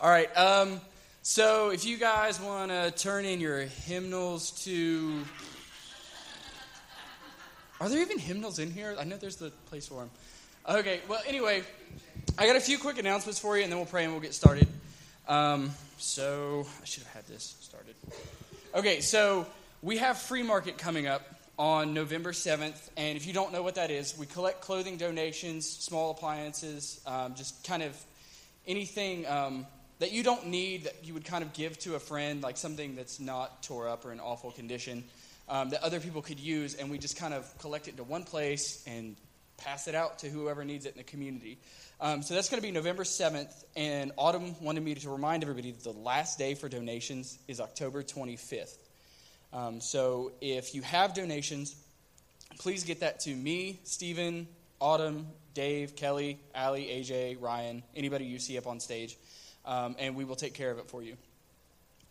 All right. Um, so if you guys want to turn in your hymnals to. Are there even hymnals in here? I know there's the place for them. Okay, well, anyway, I got a few quick announcements for you, and then we'll pray and we'll get started. Um, so, I should have had this started. Okay, so we have Free Market coming up on November 7th, and if you don't know what that is, we collect clothing donations, small appliances, um, just kind of anything um, that you don't need that you would kind of give to a friend, like something that's not tore up or in awful condition, um, that other people could use, and we just kind of collect it into one place and pass it out to whoever needs it in the community. Um, so that's going to be November 7th, and Autumn wanted me to remind everybody that the last day for donations is October 25th. Um, so if you have donations, please get that to me, Stephen, Autumn, Dave, Kelly, Allie, AJ, Ryan, anybody you see up on stage um, and we will take care of it for you.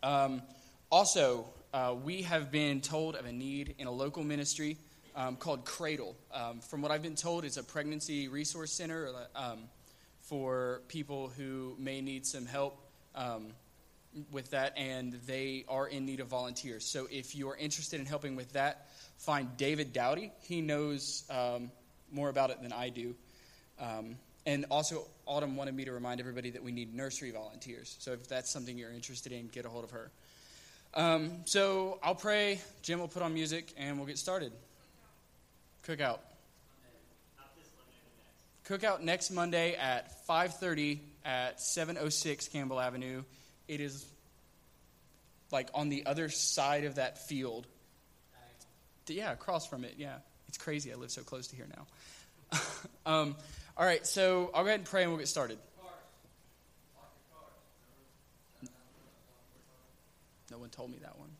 Um, also, uh, we have been told of a need in a local ministry um, called Cradle. Um, from what I've been told, it's a pregnancy resource center um, for people who may need some help um, with that, and they are in need of volunteers. So if you are interested in helping with that, find David Dowdy. He knows more about it than I do. Um, and also, Autumn wanted me to remind everybody that we need nursery volunteers. So if that's something you're interested in, get a hold of her. Um, so I'll pray. Jim will put on music, and we'll get started. Cookout. Cookout next Monday at 5:30 at 706 Campbell Avenue. It is like on the other side of that field. Yeah, across from it. Yeah, it's crazy. I live so close to here now. um, all right, so I'll go ahead and pray and we'll get started. No one told me that one.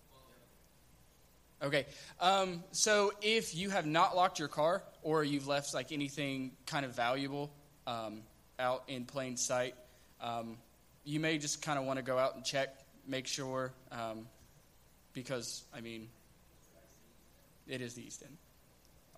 Okay, um, so if you have not locked your car or you've left like anything kind of valuable um, out in plain sight, um, you may just kind of want to go out and check, make sure, um, because I mean, it is the East End.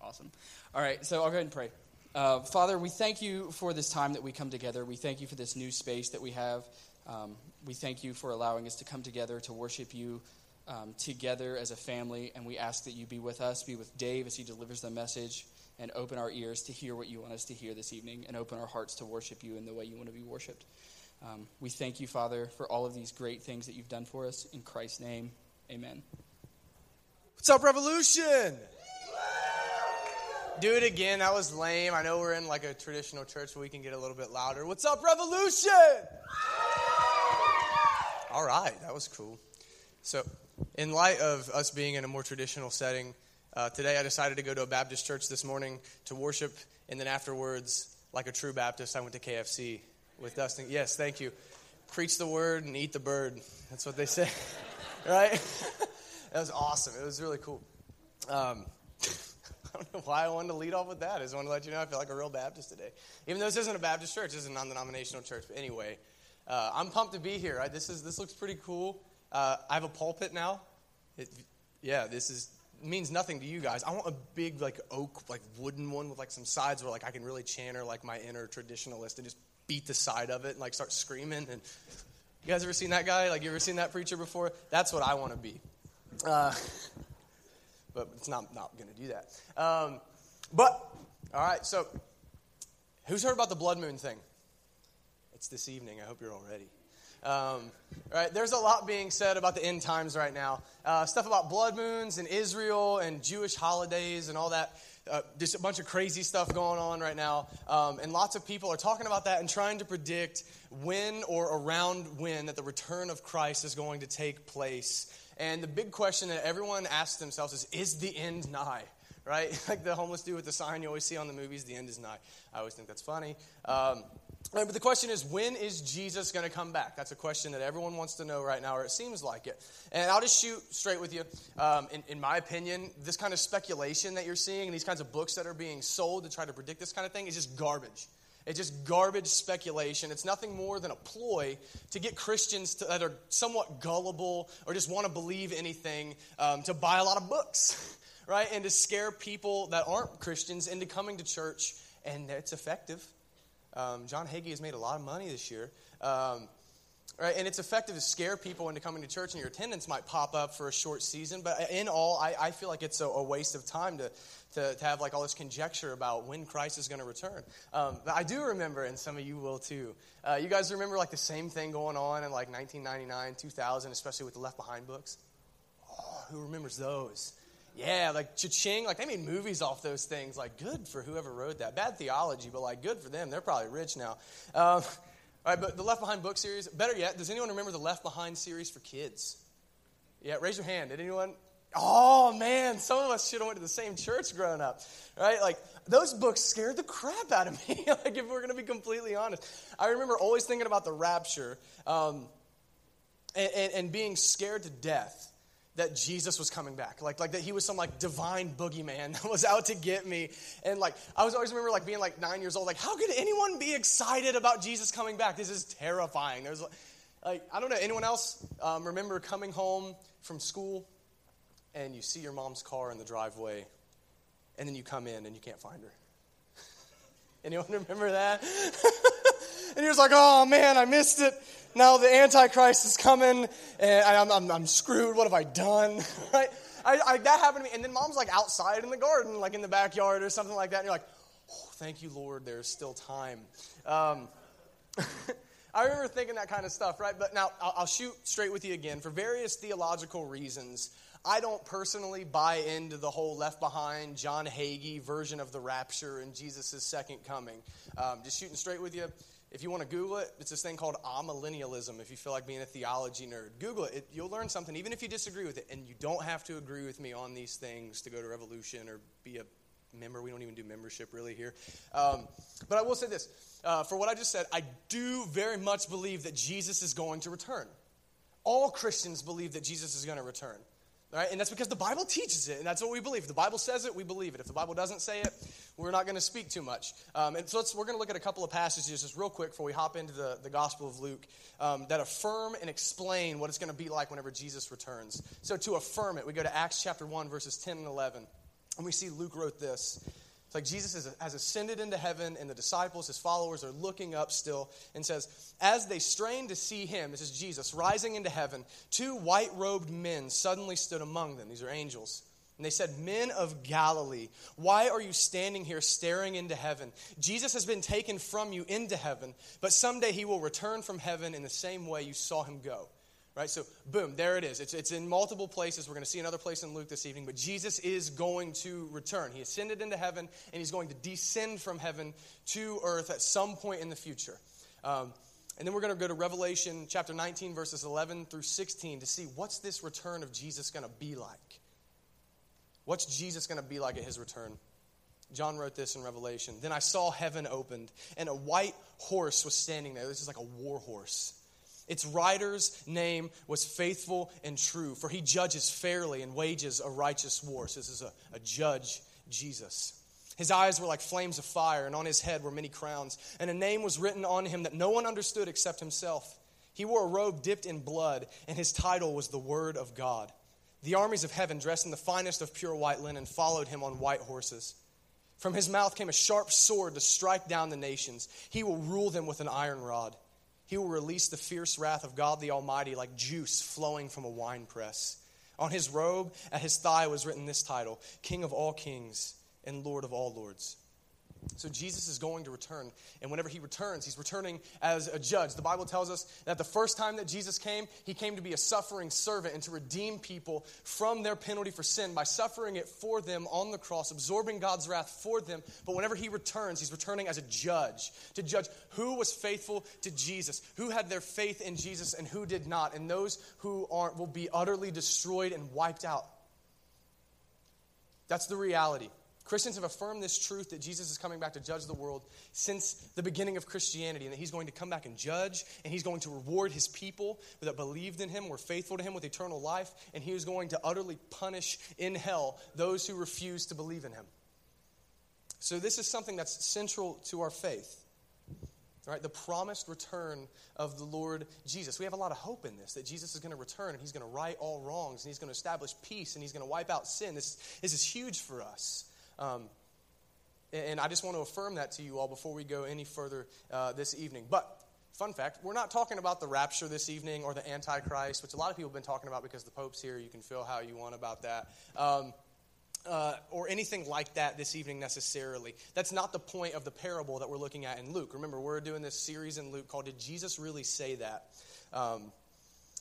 Awesome. All right, so I'll go ahead and pray. Uh, Father, we thank you for this time that we come together. We thank you for this new space that we have. Um, we thank you for allowing us to come together to worship you um, together as a family. And we ask that you be with us, be with Dave as he delivers the message, and open our ears to hear what you want us to hear this evening, and open our hearts to worship you in the way you want to be worshiped. Um, we thank you, Father, for all of these great things that you've done for us. In Christ's name, amen. What's up, Revolution? Do it again. That was lame. I know we're in like a traditional church where we can get a little bit louder. What's up, Revolution? All right, that was cool. So, in light of us being in a more traditional setting, uh, today I decided to go to a Baptist church this morning to worship, and then afterwards, like a true Baptist, I went to KFC with Dustin. Yes, thank you. Preach the word and eat the bird. That's what they say, right? that was awesome. It was really cool. Um, I don't know why I wanted to lead off with that. I just want to let you know I feel like a real Baptist today. Even though this isn't a Baptist church, this is a non denominational church. But anyway, uh, I'm pumped to be here. Right? This, is, this looks pretty cool. Uh, I have a pulpit now. It, yeah, this is means nothing to you guys. I want a big like oak like wooden one with like some sides where like I can really channel like my inner traditionalist and just beat the side of it and like start screaming and you guys ever seen that guy? Like you ever seen that preacher before? That's what I want to be. Uh, but it's not, not going to do that. Um, but, all right, so who's heard about the blood moon thing? It's this evening. I hope you're all ready. Um, right, there's a lot being said about the end times right now. Uh, stuff about blood moons and Israel and Jewish holidays and all that. Uh, just a bunch of crazy stuff going on right now. Um, and lots of people are talking about that and trying to predict when or around when that the return of Christ is going to take place. And the big question that everyone asks themselves is Is the end nigh? Right? Like the homeless dude with the sign you always see on the movies, the end is nigh. I always think that's funny. Um, but the question is, when is Jesus going to come back? That's a question that everyone wants to know right now, or it seems like it. And I'll just shoot straight with you. Um, in, in, my opinion, this kind of speculation that you're seeing, and these kinds of books that are being sold to try to predict this kind of thing, is just garbage. It's just garbage speculation. It's nothing more than a ploy to get Christians to, that are somewhat gullible or just want to believe anything um, to buy a lot of books, right? And to scare people that aren't Christians into coming to church, and it's effective. Um, John Hagee has made a lot of money this year. Um, right? And it's effective to scare people into coming to church, and your attendance might pop up for a short season. But in all, I, I feel like it's a, a, waste of time to, to, to, have like all this conjecture about when Christ is going to return. Um, but I do remember, and some of you will too. Uh, you guys remember like the same thing going on in like 1999, 2000, especially with the Left Behind books? Oh, who remembers those? Yeah, like cha-ching, like they made movies off those things. Like, good for whoever wrote that. Bad theology, but like, good for them. They're probably rich now. Um, all right, but the Left Behind book series, better yet, does anyone remember the Left Behind series for kids? Yeah, raise your hand. Did anyone? Oh man, some of us should have went to the same church growing up, right? Like those books scared the crap out of me. like if we're going to be completely honest, I remember always thinking about the rapture um, and, and, and being scared to death that Jesus was coming back. Like, like that he was some like divine boogeyman that was out to get me. And like I was always remember like being like nine years old, like, how could anyone be excited about Jesus coming back? This is terrifying. There's like I don't know, anyone else um, remember coming home from school and you see your mom's car in the driveway, and then you come in and you can't find her. anyone remember that? and was like, oh man, I missed it now the Antichrist is coming, and I'm, I'm, I'm screwed. What have I done? right? I, I, that happened to me. And then mom's like outside in the garden, like in the backyard or something like that. And you're like, oh, thank you, Lord, there's still time. Um, I remember thinking that kind of stuff, right? But now I'll, I'll shoot straight with you again. For various theological reasons, I don't personally buy into the whole Left Behind, John Hagee version of the rapture and Jesus' second coming. Um, just shooting straight with you. If you want to Google it, it's this thing called amillennialism. If you feel like being a theology nerd, Google it. it. You'll learn something, even if you disagree with it. And you don't have to agree with me on these things to go to Revolution or be a member. We don't even do membership really here. Um, but I will say this uh, for what I just said, I do very much believe that Jesus is going to return. All Christians believe that Jesus is going to return. Right? And that's because the Bible teaches it, and that's what we believe. If the Bible says it, we believe it. If the Bible doesn't say it, we're not going to speak too much. Um, and so we're going to look at a couple of passages just real quick before we hop into the, the Gospel of Luke um, that affirm and explain what it's going to be like whenever Jesus returns. So to affirm it, we go to Acts chapter 1, verses 10 and 11. And we see Luke wrote this. It's like Jesus has ascended into heaven, and the disciples, his followers, are looking up still, and says, As they strained to see him, this is Jesus, rising into heaven, two white robed men suddenly stood among them. These are angels. And they said, Men of Galilee, why are you standing here staring into heaven? Jesus has been taken from you into heaven, but someday he will return from heaven in the same way you saw him go. Right? So, boom, there it is. It's, it's in multiple places. We're going to see another place in Luke this evening, but Jesus is going to return. He ascended into heaven, and he's going to descend from heaven to earth at some point in the future. Um, and then we're going to go to Revelation chapter 19, verses 11 through 16 to see what's this return of Jesus going to be like. What's Jesus going to be like at his return? John wrote this in Revelation. Then I saw heaven opened, and a white horse was standing there. This is like a war horse. Its rider's name was faithful and true, for he judges fairly and wages a righteous war. So this is a, a judge, Jesus. His eyes were like flames of fire, and on his head were many crowns. And a name was written on him that no one understood except himself. He wore a robe dipped in blood, and his title was the Word of God. The armies of heaven, dressed in the finest of pure white linen, followed him on white horses. From his mouth came a sharp sword to strike down the nations. He will rule them with an iron rod. He will release the fierce wrath of God the Almighty like juice flowing from a winepress. On his robe, at his thigh, was written this title King of all kings and Lord of all lords. So Jesus is going to return. And whenever he returns, he's returning as a judge. The Bible tells us that the first time that Jesus came, he came to be a suffering servant and to redeem people from their penalty for sin by suffering it for them on the cross, absorbing God's wrath for them. But whenever he returns, he's returning as a judge to judge who was faithful to Jesus, who had their faith in Jesus, and who did not. And those who aren't will be utterly destroyed and wiped out. That's the reality. Christians have affirmed this truth that Jesus is coming back to judge the world since the beginning of Christianity, and that he's going to come back and judge, and he's going to reward his people that believed in him, were faithful to him with eternal life, and he is going to utterly punish in hell those who refuse to believe in him. So, this is something that's central to our faith. Right, the promised return of the Lord Jesus. We have a lot of hope in this that Jesus is going to return and he's going to right all wrongs and he's going to establish peace and he's going to wipe out sin. This, this is huge for us. Um, and I just want to affirm that to you all before we go any further uh, this evening. But fun fact, we're not talking about the rapture this evening or the Antichrist, which a lot of people have been talking about because the Pope's here. You can feel how you want about that. Um, uh, or anything like that this evening necessarily. That's not the point of the parable that we're looking at in Luke. Remember, we're doing this series in Luke called Did Jesus Really Say That? Um,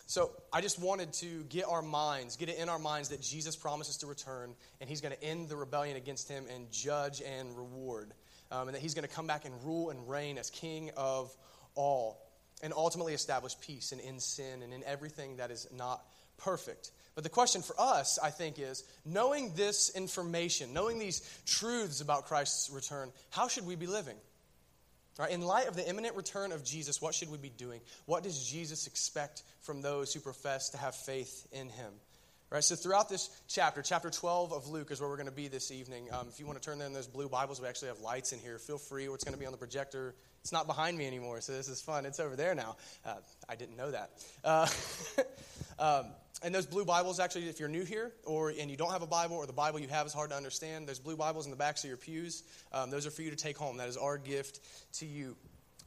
so I just wanted to get our minds, get it in our minds that Jesus promises to return and he's going to end the rebellion against him and judge and reward. Um, and that he's going to come back and rule and reign as king of all and ultimately establish peace and in sin and in everything that is not perfect. But the question for us, I think, is knowing this information, knowing these truths about Christ's return, how should we be living? Right, in light of the imminent return of Jesus, what should we be doing? What does Jesus expect from those who profess to have faith in him? Right, so throughout this chapter, chapter 12 of Luke is where we're going to be this evening. Um, if you want to turn in those blue Bibles, we actually have lights in here. Feel free, or it's going to be on the projector. It's not behind me anymore, so this is fun. It's over there now. Uh, I didn't know that. Uh, um, and those blue Bibles, actually, if you're new here or and you don't have a Bible or the Bible you have is hard to understand, those blue Bibles in the backs of your pews, um, those are for you to take home. That is our gift to you.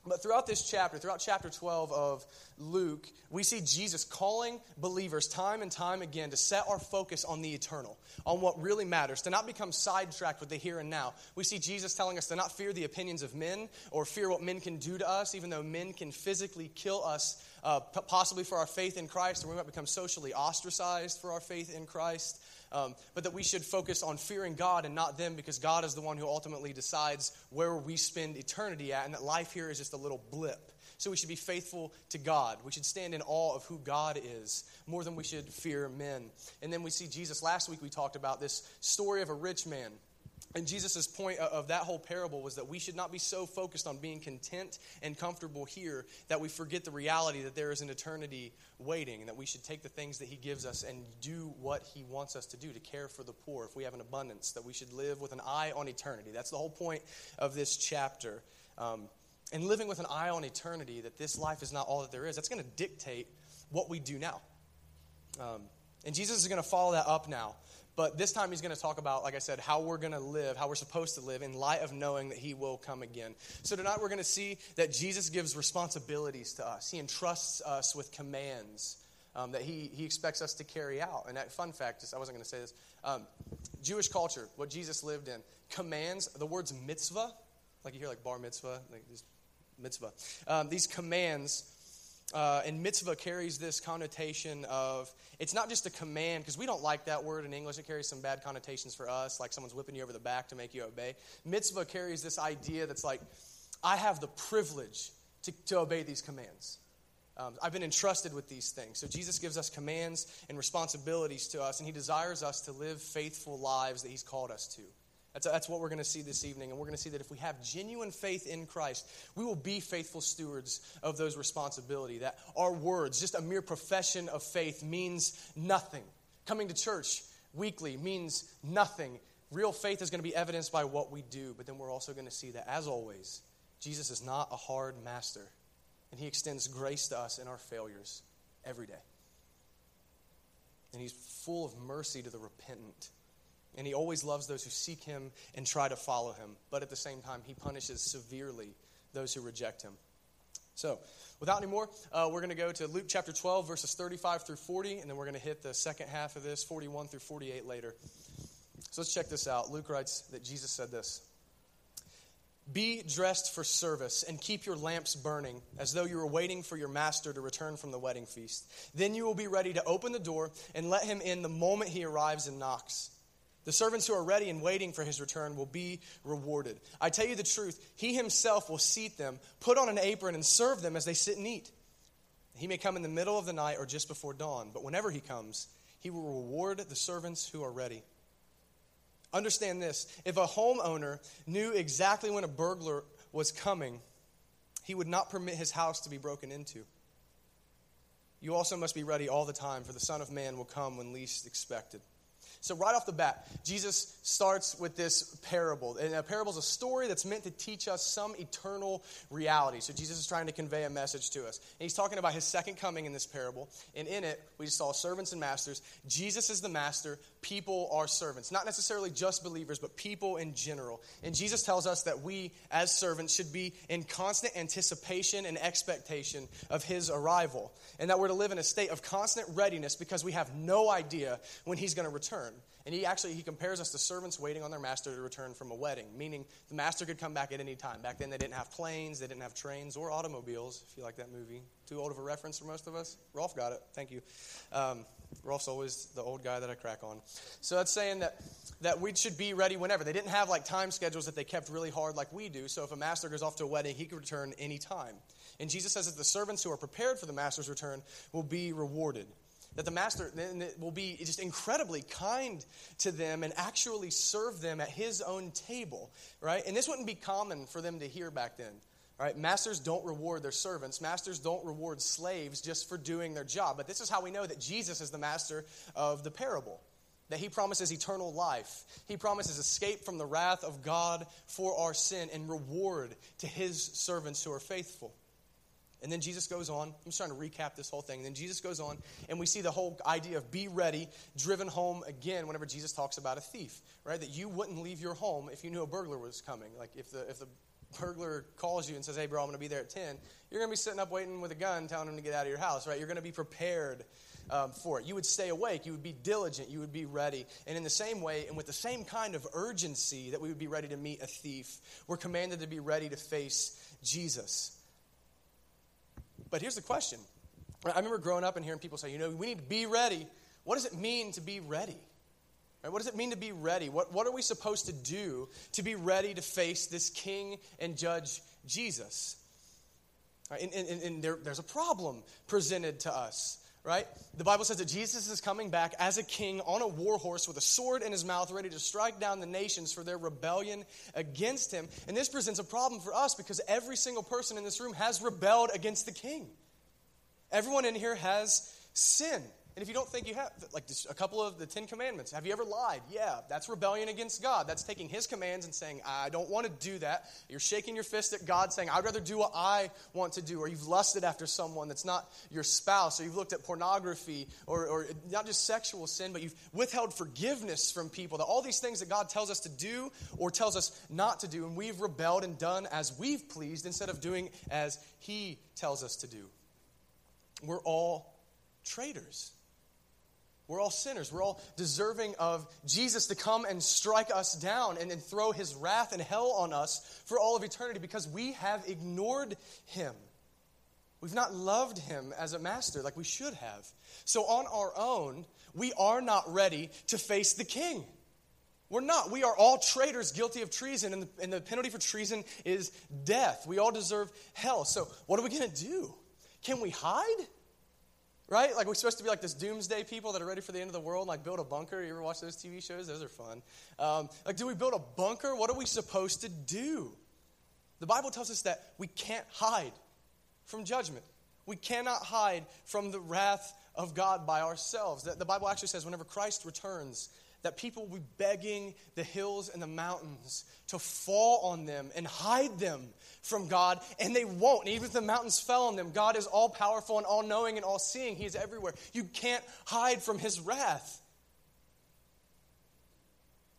But throughout this chapter, throughout chapter 12 of Luke, we see Jesus calling believers time and time again to set our focus on the eternal, on what really matters, to not become sidetracked with the here and now. We see Jesus telling us to not fear the opinions of men or fear what men can do to us, even though men can physically kill us, uh, possibly for our faith in Christ, or we might become socially ostracized for our faith in Christ um, but that we should focus on fearing God and not them because God is the one who ultimately decides where we spend eternity at, and that life here is just a little blip. So we should be faithful to God. We should stand in awe of who God is more than we should fear men. And then we see Jesus. Last week we talked about this story of a rich man and Jesus' point of that whole parable was that we should not be so focused on being content and comfortable here that we forget the reality that there is an eternity waiting, and that we should take the things that He gives us and do what He wants us to do to care for the poor if we have an abundance, that we should live with an eye on eternity. That's the whole point of this chapter. Um, and living with an eye on eternity, that this life is not all that there is, that's going to dictate what we do now. Um, and Jesus is going to follow that up now but this time he's going to talk about, like I said, how we're going to live, how we're supposed to live in light of knowing that he will come again. So tonight we're going to see that Jesus gives responsibilities to us. He entrusts us with commands um, that he, he expects us to carry out. And that fun fact, is, I wasn't going to say this, um, Jewish culture, what Jesus lived in, commands, the words mitzvah, like you hear like bar mitzvah, like mitzvah. Um, these commands uh, and mitzvah carries this connotation of it's not just a command because we don't like that word in english. It carries some bad connotations for us like someone's whipping you over the back to make you obey. Mitzvah carries this idea that's like i have the privilege to, to obey these commands. Um, i've been entrusted with these things. So jesus gives us commands and responsibilities to us and he desires us to live faithful lives that he's called us to that's, that's what we're going to see this evening. And we're going to see that if we have genuine faith in Christ, we will be faithful stewards of those responsibility. That our words, just a mere profession of faith, means nothing. Coming to church weekly means nothing. Real faith is going to be evidenced by what we do. But then we're also going to see that, as always, Jesus is not a hard master. And he extends grace to us in our failures every day. And he's full of mercy to the repentant. And he always loves those who seek him and try to follow him. But at the same time, he punishes severely those who reject him. So, without any more, uh, we're going to go to Luke chapter 12, verses 35 through 40, and then we're going to hit the second half of this, 41 through 48 later. So let's check this out. Luke writes that Jesus said this Be dressed for service and keep your lamps burning, as though you were waiting for your master to return from the wedding feast. Then you will be ready to open the door and let him in the moment he arrives and knocks. The servants who are ready and waiting for his return will be rewarded. I tell you the truth, he himself will seat them, put on an apron, and serve them as they sit and eat. He may come in the middle of the night or just before dawn, but whenever he comes, he will reward the servants who are ready. Understand this if a homeowner knew exactly when a burglar was coming, he would not permit his house to be broken into. You also must be ready all the time, for the Son of Man will come when least expected. So, right off the bat, Jesus starts with this parable. And a parable is a story that's meant to teach us some eternal reality. So, Jesus is trying to convey a message to us. And he's talking about his second coming in this parable. And in it, we saw servants and masters. Jesus is the master, people are servants. Not necessarily just believers, but people in general. And Jesus tells us that we, as servants, should be in constant anticipation and expectation of his arrival. And that we're to live in a state of constant readiness because we have no idea when he's going to return. And he actually he compares us to servants waiting on their master to return from a wedding, meaning the master could come back at any time. Back then they didn't have planes, they didn't have trains or automobiles. If you like that movie, too old of a reference for most of us. Rolf got it. Thank you. Um, Rolf's always the old guy that I crack on. So that's saying that that we should be ready whenever. They didn't have like time schedules that they kept really hard like we do. So if a master goes off to a wedding, he could return any time. And Jesus says that the servants who are prepared for the master's return will be rewarded that the master will be just incredibly kind to them and actually serve them at his own table, right? And this wouldn't be common for them to hear back then. Right? Masters don't reward their servants. Masters don't reward slaves just for doing their job. But this is how we know that Jesus is the master of the parable. That he promises eternal life. He promises escape from the wrath of God for our sin and reward to his servants who are faithful. And then Jesus goes on. I'm trying to recap this whole thing. And then Jesus goes on, and we see the whole idea of be ready driven home again whenever Jesus talks about a thief, right? That you wouldn't leave your home if you knew a burglar was coming. Like if the, if the burglar calls you and says, hey, bro, I'm going to be there at 10, you're going to be sitting up waiting with a gun telling him to get out of your house, right? You're going to be prepared um, for it. You would stay awake. You would be diligent. You would be ready. And in the same way, and with the same kind of urgency that we would be ready to meet a thief, we're commanded to be ready to face Jesus. But here's the question I remember growing up and hearing people say, you know, we need to be ready. What does it mean to be ready? Right? What does it mean to be ready? What, what are we supposed to do to be ready to face this king and judge Jesus? Right? And, and, and there, there's a problem presented to us right? The Bible says that Jesus is coming back as a king on a war horse with a sword in his mouth, ready to strike down the nations for their rebellion against him. And this presents a problem for us because every single person in this room has rebelled against the king. Everyone in here has sin. And if you don't think you have, like a couple of the Ten Commandments, have you ever lied? Yeah, that's rebellion against God. That's taking His commands and saying, I don't want to do that. You're shaking your fist at God saying, I'd rather do what I want to do. Or you've lusted after someone that's not your spouse. Or you've looked at pornography. Or, or not just sexual sin, but you've withheld forgiveness from people. That all these things that God tells us to do or tells us not to do. And we've rebelled and done as we've pleased instead of doing as He tells us to do. We're all traitors. We're all sinners. We're all deserving of Jesus to come and strike us down and, throw his wrath and hell on us for all of eternity because we have ignored him. We've not loved him as a master like we should have. So, on our own, we are not ready to face the king. We're not. We are all traitors guilty of treason, and the, and the penalty for treason is death. We all deserve hell. So, what are we going to do? Can we hide? Right? Like we're supposed to be like this doomsday people that are ready for the end of the world, like build a bunker. You ever watch those TV shows? Those are fun. Um, like, do we build a bunker? What are we supposed to do? The Bible tells us that we can't hide from judgment. We cannot hide from the wrath of God by ourselves. The Bible actually says whenever Christ returns, that people will be begging the hills and the mountains to fall on them and hide them from God, and they won't. And even if the mountains fell on them, God is all powerful and all knowing and all seeing. He is everywhere. You can't hide from His wrath.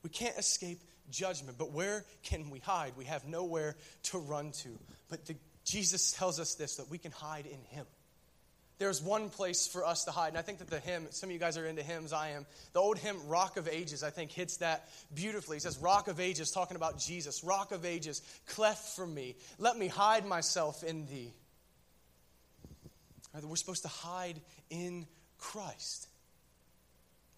We can't escape judgment, but where can we hide? We have nowhere to run to. But the, Jesus tells us this that we can hide in Him there's one place for us to hide. And I think that the hymn, some of you guys are into hymns, I am. The old hymn, Rock of Ages, I think hits that beautifully. It says, Rock of Ages, talking about Jesus. Rock of Ages, cleft for me. Let me hide myself in thee. Right, we're supposed to hide in Christ.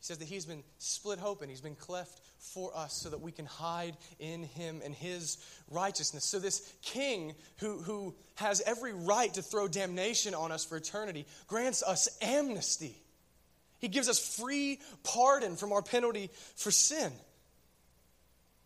He says that he's been split open, he's been cleft for us so that we can hide in him and his righteousness. So, this king who, who has every right to throw damnation on us for eternity grants us amnesty. He gives us free pardon from our penalty for sin.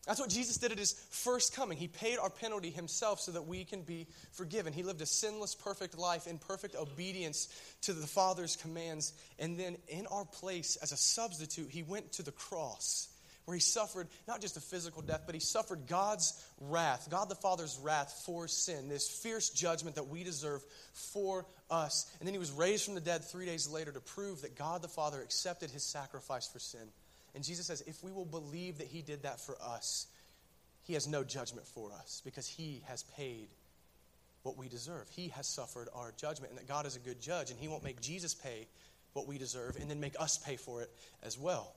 That's what Jesus did at his first coming. He paid our penalty himself so that we can be forgiven. He lived a sinless, perfect life in perfect obedience to the Father's commands. And then, in our place, as a substitute, he went to the cross where he suffered not just a physical death, but he suffered God's wrath, God the Father's wrath for sin, this fierce judgment that we deserve for us. And then he was raised from the dead three days later to prove that God the Father accepted his sacrifice for sin. And Jesus says, if we will believe that he did that for us, he has no judgment for us because he has paid what we deserve. He has suffered our judgment, and that God is a good judge, and he won't make Jesus pay what we deserve and then make us pay for it as well.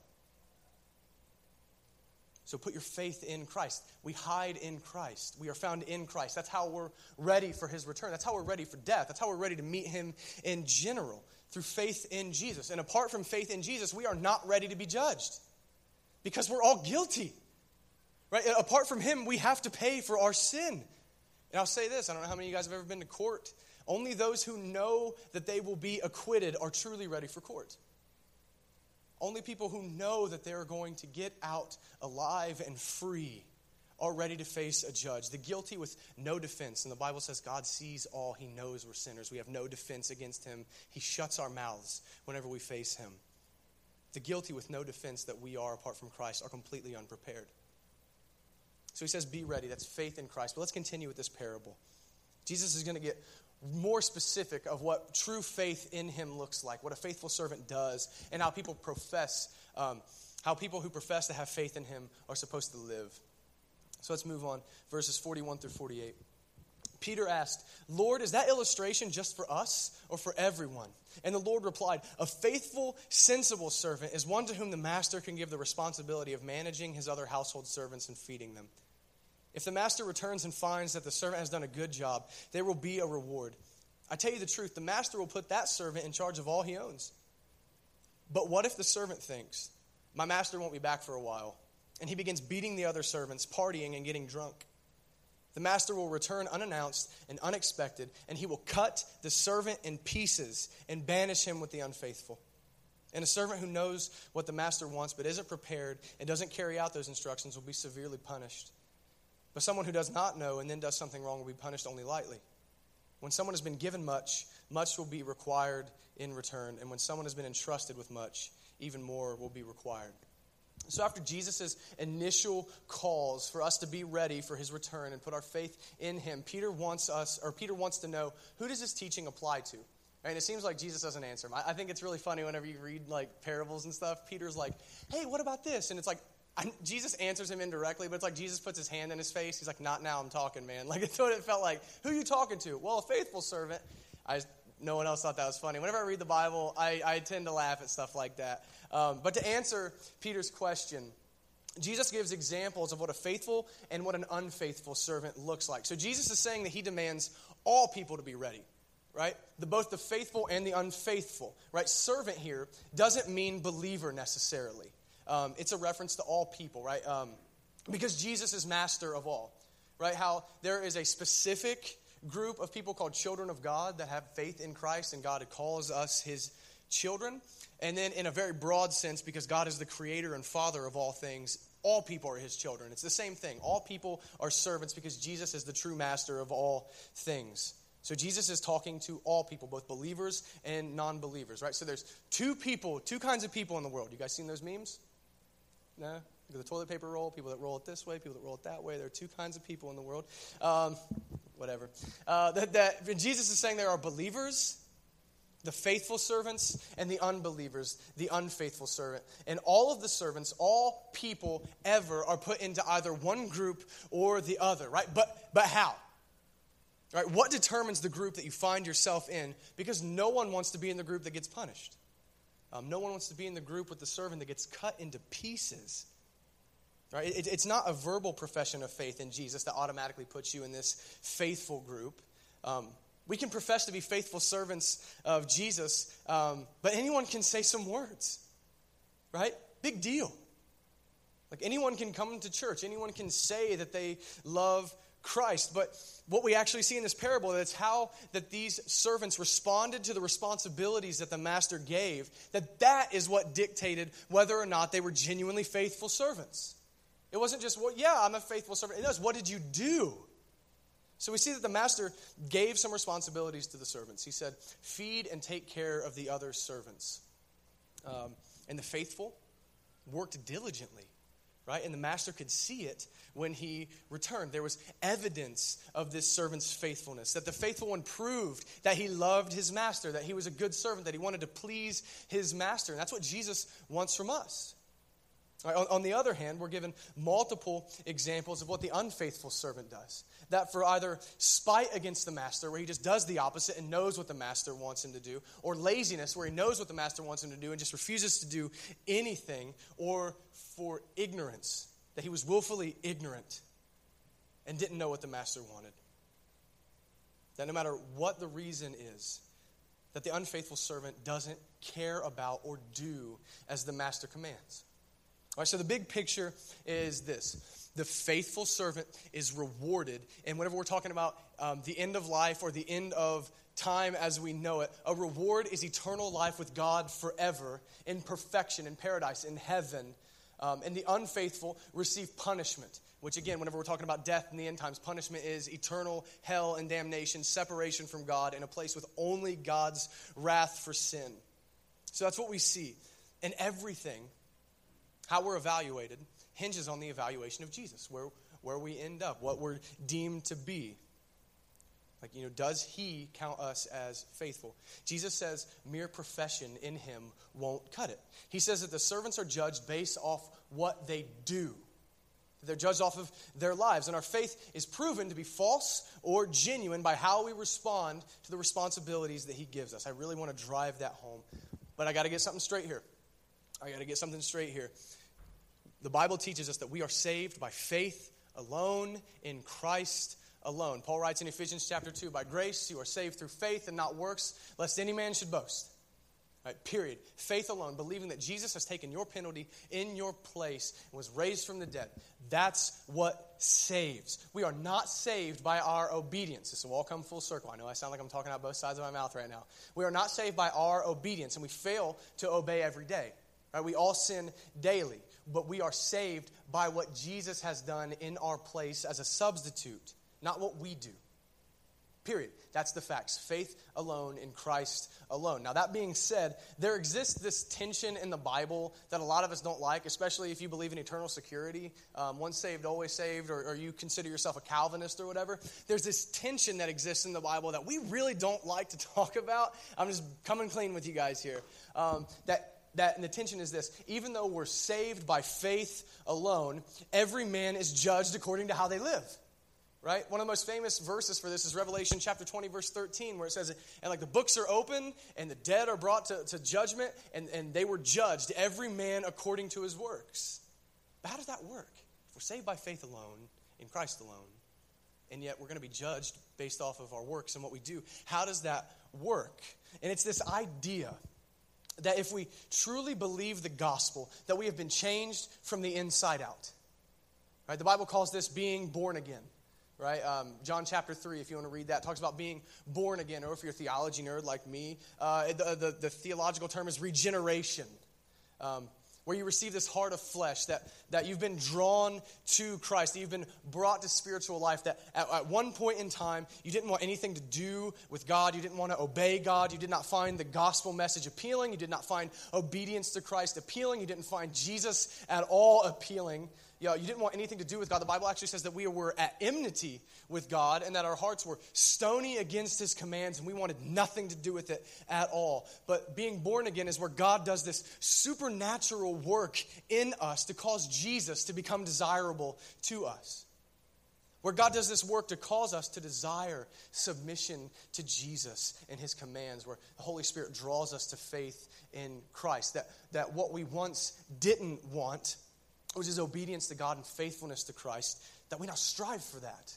So put your faith in Christ. We hide in Christ. We are found in Christ. That's how we're ready for his return. That's how we're ready for death. That's how we're ready to meet him in general, through faith in Jesus. And apart from faith in Jesus, we are not ready to be judged because we're all guilty. Right? Apart from him, we have to pay for our sin. And I'll say this I don't know how many of you guys have ever been to court. Only those who know that they will be acquitted are truly ready for court. Only people who know that they're going to get out alive and free are ready to face a judge. The guilty with no defense. And the Bible says God sees all. He knows we're sinners. We have no defense against him. He shuts our mouths whenever we face him. The guilty with no defense that we are apart from Christ are completely unprepared. So he says, Be ready. That's faith in Christ. But let's continue with this parable. Jesus is going to get more specific of what true faith in him looks like, what a faithful servant does, and how people profess, um, how people who profess to have faith in him are supposed to live. So let's move on. Verses 41 through 48. Peter asked, Lord, is that illustration just for us or for everyone? And the Lord replied, A faithful, sensible servant is one to whom the master can give the responsibility of managing his other household servants and feeding them. If the master returns and finds that the servant has done a good job, there will be a reward. I tell you the truth, the master will put that servant in charge of all he owns. But what if the servant thinks, My master won't be back for a while? And he begins beating the other servants, partying, and getting drunk. The master will return unannounced and unexpected, and he will cut the servant in pieces and banish him with the unfaithful. And a servant who knows what the master wants but isn't prepared and doesn't carry out those instructions will be severely punished. But someone who does not know and then does something wrong will be punished only lightly. When someone has been given much, much will be required in return. And when someone has been entrusted with much, even more will be required. So, after Jesus' initial calls for us to be ready for his return and put our faith in him, Peter wants us, or Peter wants to know who does this teaching apply to? And it seems like Jesus doesn't answer him. I think it's really funny whenever you read like parables and stuff. Peter's like, "Hey, what about this?" And it's like, I, Jesus answers him indirectly, but it's like Jesus puts his hand in his face. He's like, "Not now, I'm talking, man." Like it's what it felt like. Who are you talking to? Well, a faithful servant. I no one else thought that was funny. Whenever I read the Bible, I, I tend to laugh at stuff like that. Um, but to answer Peter's question, Jesus gives examples of what a faithful and what an unfaithful servant looks like. So Jesus is saying that he demands all people to be ready, right? The, both the faithful and the unfaithful, right? Servant here doesn't mean believer necessarily. Um, it's a reference to all people, right? Um, because Jesus is master of all, right? How there is a specific group of people called children of God that have faith in Christ, and God calls us his children. And then, in a very broad sense, because God is the creator and father of all things, all people are his children. It's the same thing. All people are servants because Jesus is the true master of all things. So Jesus is talking to all people, both believers and non believers, right? So there's two people, two kinds of people in the world. You guys seen those memes? No? Look at the toilet paper roll, people that roll it this way, people that roll it that way. There are two kinds of people in the world. Um, whatever. Uh, that, that Jesus is saying there are believers, the faithful servants, and the unbelievers, the unfaithful servant. And all of the servants, all people ever, are put into either one group or the other, right? But, but how? Right? What determines the group that you find yourself in? Because no one wants to be in the group that gets punished. Um, no one wants to be in the group with the servant that gets cut into pieces. Right? It, it's not a verbal profession of faith in Jesus that automatically puts you in this faithful group. Um, we can profess to be faithful servants of Jesus, um, but anyone can say some words. Right? Big deal. Like anyone can come to church, anyone can say that they love Christ. But what we actually see in this parable is how that these servants responded to the responsibilities that the master gave, that that is what dictated whether or not they were genuinely faithful servants. It wasn't just, well, yeah, I'm a faithful servant. It was, what did you do? So we see that the master gave some responsibilities to the servants. He said, feed and take care of the other servants. Um, and the faithful worked diligently, right? And the master could see it when he returned. There was evidence of this servant's faithfulness, that the faithful one proved that he loved his master, that he was a good servant, that he wanted to please his master. And that's what Jesus wants from us. Right, on, on the other hand, we're given multiple examples of what the unfaithful servant does. That for either spite against the master, where he just does the opposite and knows what the master wants him to do, or laziness, where he knows what the master wants him to do and just refuses to do anything, or for ignorance, that he was willfully ignorant and didn't know what the master wanted. That no matter what the reason is, that the unfaithful servant doesn't care about or do as the master commands. All right, so the big picture is this the faithful servant is rewarded. And whenever we're talking about um, the end of life or the end of time as we know it, a reward is eternal life with God forever in perfection, in paradise, in heaven. Um, and the unfaithful receive punishment, which, again, whenever we're talking about death in the end times, punishment is eternal hell and damnation, separation from God, in a place with only God's wrath for sin. So that's what we see. And everything how we're evaluated hinges on the evaluation of Jesus, where, where we end up, what we're deemed to be. Like, you know, does he count us as faithful? Jesus says mere profession in him won't cut it. He says that the servants are judged based off what they do. They're judged off of their lives. And our faith is proven to be false or genuine by how we respond to the responsibilities that he gives us. I really want to drive that home. But I got to get something straight here. I got to get something straight here. The Bible teaches us that we are saved by faith alone in Christ alone. Paul writes in Ephesians chapter 2 By grace you are saved through faith and not works, lest any man should boast. Right, period. Faith alone, believing that Jesus has taken your penalty in your place and was raised from the dead. That's what saves. We are not saved by our obedience. This will all come full circle. I know I sound like I'm talking out both sides of my mouth right now. We are not saved by our obedience, and we fail to obey every day. Right? We all sin daily but we are saved by what Jesus has done in our place as a substitute, not what we do. Period. That's the facts. Faith alone in Christ alone. Now, that being said, there exists this tension in the Bible that a lot of us don't like, especially if you believe in eternal security. Um, once saved, always saved, or, or you consider yourself a Calvinist or whatever. There's this tension that exists in the Bible that we really don't like to talk about. I'm just coming clean with you guys here. Um, that that and the tension is this. Even though we're saved by faith alone every man is judged according to how they live right? One of the most famous verses for this is revelation chapter 20 verse 13 where it says and like the books are open and the dead are brought to, to judgment and, and they were judged every man according to his works. But how does that work? If we're saved by faith alone in christ alone and yet we're going to be judged based off of our works and what we do how does that work? And it's this idea that if we truly believe the gospel, that we have been changed from the inside out. Right? The Bible calls this being born again. Right? Um, John chapter 3, if you want to read that, talks about being born again. Or if you're a theology nerd like me, uh, the, the, the, theological term is regeneration. Um, where you receive this heart of flesh, that, that you've been drawn to Christ, that you've been brought to spiritual life, that at, at, one point in time, you didn't want anything to do with God, you didn't want to obey God, you did not find the gospel message appealing, you did not find obedience to Christ appealing, you didn't find Jesus at all appealing you, know, you didn't want anything to do with God. The Bible actually says that we were at enmity with God and that our hearts were stony against his commands and we wanted nothing to do with it at all. But being born again is where God does this supernatural work in us to cause Jesus to become desirable to us. Where God does this work to cause us to desire submission to Jesus and his commands, where the Holy Spirit draws us to faith in Christ. That, that what we once didn't want, which is obedience to God and faithfulness to Christ, that we now strive for that.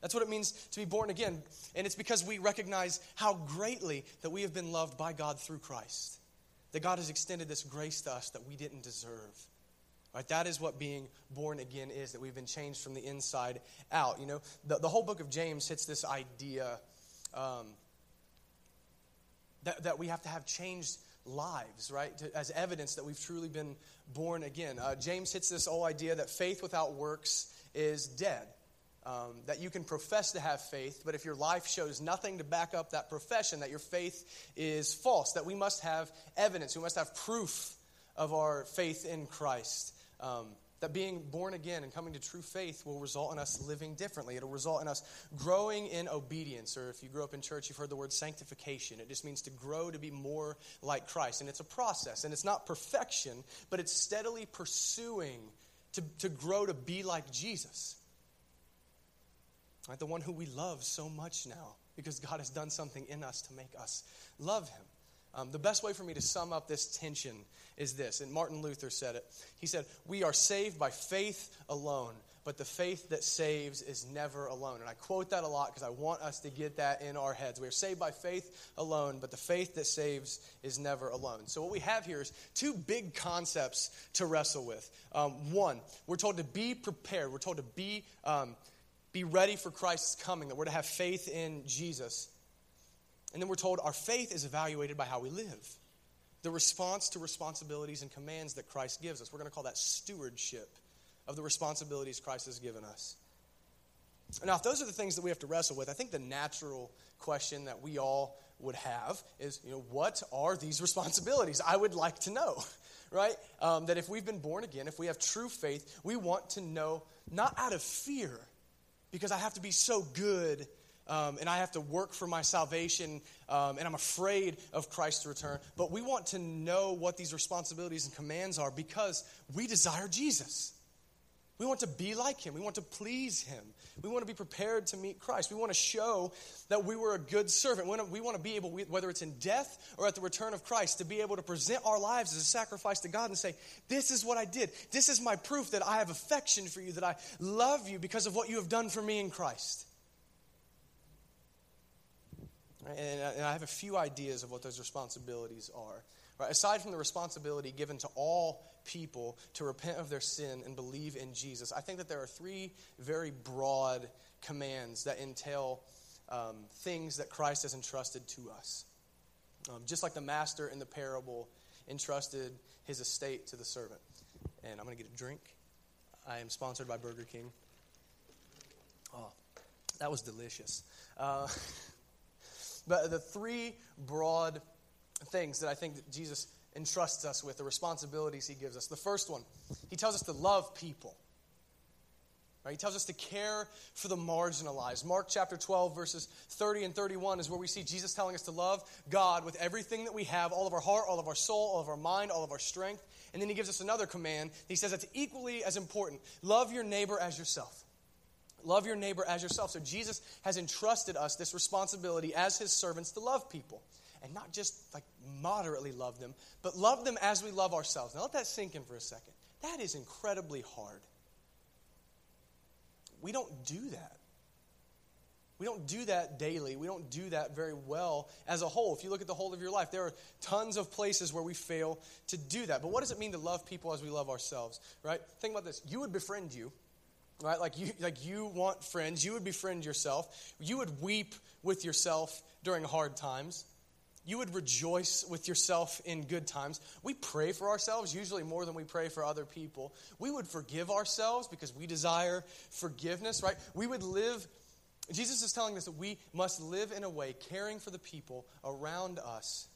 That's what it means to be born again. And it's because we recognize how greatly that we have been loved by God through Christ. That God has extended this grace to us that we didn't deserve. Right? That is what being born again is, that we've been changed from the inside out. You know, the, the whole book of James hits this idea um, that, that we have to have changed lives, right? To, as evidence that we've truly been born again. Uh, James hits this whole idea that faith without works is dead. Um, that you can profess to have faith, but if your life shows nothing to back up that profession, that your faith is false, that we must have evidence, we must have proof of our faith in Christ. Um, that being born again and coming to true faith will result in us living differently. It'll result in us growing in obedience. Or if you grew up in church, you've heard the word sanctification. It just means to grow to be more like Christ. And it's a process. And it's not perfection, but it's steadily pursuing to, to grow to be like Jesus. Right? The one who we love so much now because God has done something in us to make us love him. Um, the best way for me to sum up this tension is this, and Martin Luther said it. He said, We are saved by faith alone, but the faith that saves is never alone. And I quote that a lot because I want us to get that in our heads. We are saved by faith alone, but the faith that saves is never alone. So, what we have here is two big concepts to wrestle with. Um, one, we're told to be prepared, we're told to be, um, be ready for Christ's coming, that we're to have faith in Jesus. And then we're told our faith is evaluated by how we live. The response to responsibilities and commands that Christ gives us. We're going to call that stewardship of the responsibilities Christ has given us. Now, if those are the things that we have to wrestle with, I think the natural question that we all would have is, you know, what are these responsibilities? I would like to know, right? Um, that if we've been born again, if we have true faith, we want to know, not out of fear, because I have to be so good um, and I have to work for my salvation, um, and I'm afraid of Christ's return. But we want to know what these responsibilities and commands are because we desire Jesus. We want to be like him. We want to please him. We want to be prepared to meet Christ. We want to show that we were a good servant. We want to be able, whether it's in death or at the return of Christ, to be able to present our lives as a sacrifice to God and say, This is what I did. This is my proof that I have affection for you, that I love you because of what you have done for me in Christ. And I have a few ideas of what those responsibilities are. Right? Aside from the responsibility given to all people to repent of their sin and believe in Jesus, I think that there are three very broad commands that entail um, things that Christ has entrusted to us. Um, just like the master in the parable entrusted his estate to the servant. And I'm going to get a drink. I am sponsored by Burger King. Oh, that was delicious. Uh, But the three broad things that I think that Jesus entrusts us with, the responsibilities he gives us. The first one, he tells us to love people. Right? He tells us to care for the marginalized. Mark chapter 12, verses 30 and 31 is where we see Jesus telling us to love God with everything that we have all of our heart, all of our soul, all of our mind, all of our strength. And then he gives us another command. He says it's equally as important love your neighbor as yourself. Love your neighbor as yourself. So Jesus has entrusted us this responsibility as his servants to love people. And not just like moderately love them, but love them as we love ourselves. Now let that sink in for a second. That is incredibly hard. We don't do that. We don't do that daily. We don't do that very well as a whole. If you look at the whole of your life, there are tons of places where we fail to do that. But what does it mean to love people as we love ourselves, right? Think about this. You would befriend you right? Like you, like you want friends, you would befriend yourself. You would weep with yourself during hard times. You would rejoice with yourself in good times. We pray for ourselves, usually more than we pray for other people. We would forgive ourselves because we desire forgiveness, right? We would live, Jesus is telling us that we must live in a way caring for the people around us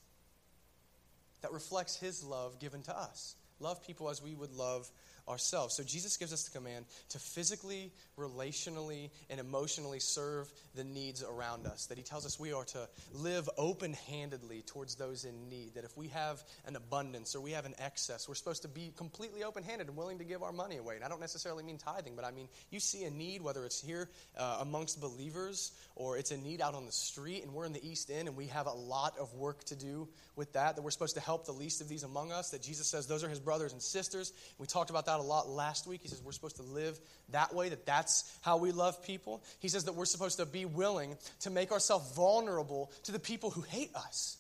that reflects his love given to us. Love people as we would love ourselves. So Jesus gives us the command to physically, relationally, and emotionally serve the needs around us. That he tells us we are to live open handedly towards those in need. That if we have an abundance or we have an excess, we're supposed to be completely open handed and willing to give our money away. And I don't necessarily mean tithing, but I mean you see a need, whether it's here uh, amongst believers or it's a need out on the street, and we're in the East End and we have a lot of work to do with that. That we're supposed to help the least of these among us. That Jesus says those are his brothers and sisters. We talked about that a lot last week. He says we're supposed to live that way, that that's how we love people. He says that we're supposed to be willing to make ourselves vulnerable to the people who hate us.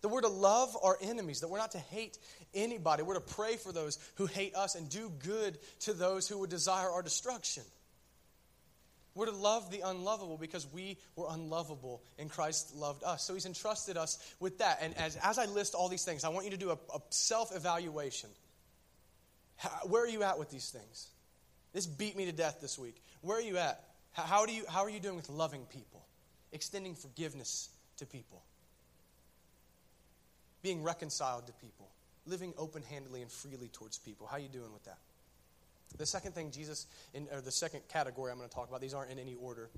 That we're to love our enemies, that we're not to hate anybody. We're to pray for those who hate us and do good to those who would desire our destruction. We're to love the unlovable because we were unlovable and Christ loved us. So he's entrusted us with that. And as, as I list all these things, I want you to do a, a self evaluation. Where are you at with these things? This beat me to death this week. Where are you at? How, how, do you, how are you doing with loving people, extending forgiveness to people, being reconciled to people, living open handedly and freely towards people? How are you doing with that? The second thing Jesus, in, or the second category I'm going to talk about, these aren't in any order,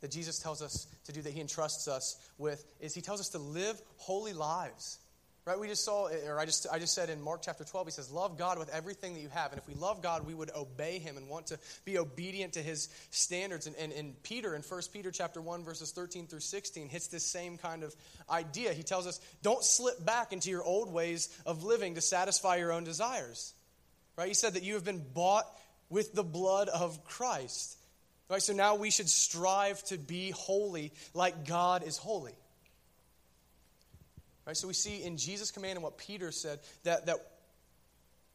that Jesus tells us to do, that he entrusts us with, is he tells us to live holy lives. Right? We just saw, or I just, I just said in Mark chapter 12, he says, Love God with everything that you have. And if we love God, we would obey him and want to be obedient to his standards. And, and, and Peter, in 1 Peter chapter 1, verses 13 through 16, hits this same kind of idea. He tells us, Don't slip back into your old ways of living to satisfy your own desires. Right? He said that you have been bought with the blood of Christ. Right? So now we should strive to be holy like God is holy. Right? So we see in Jesus' command and what Peter said that, that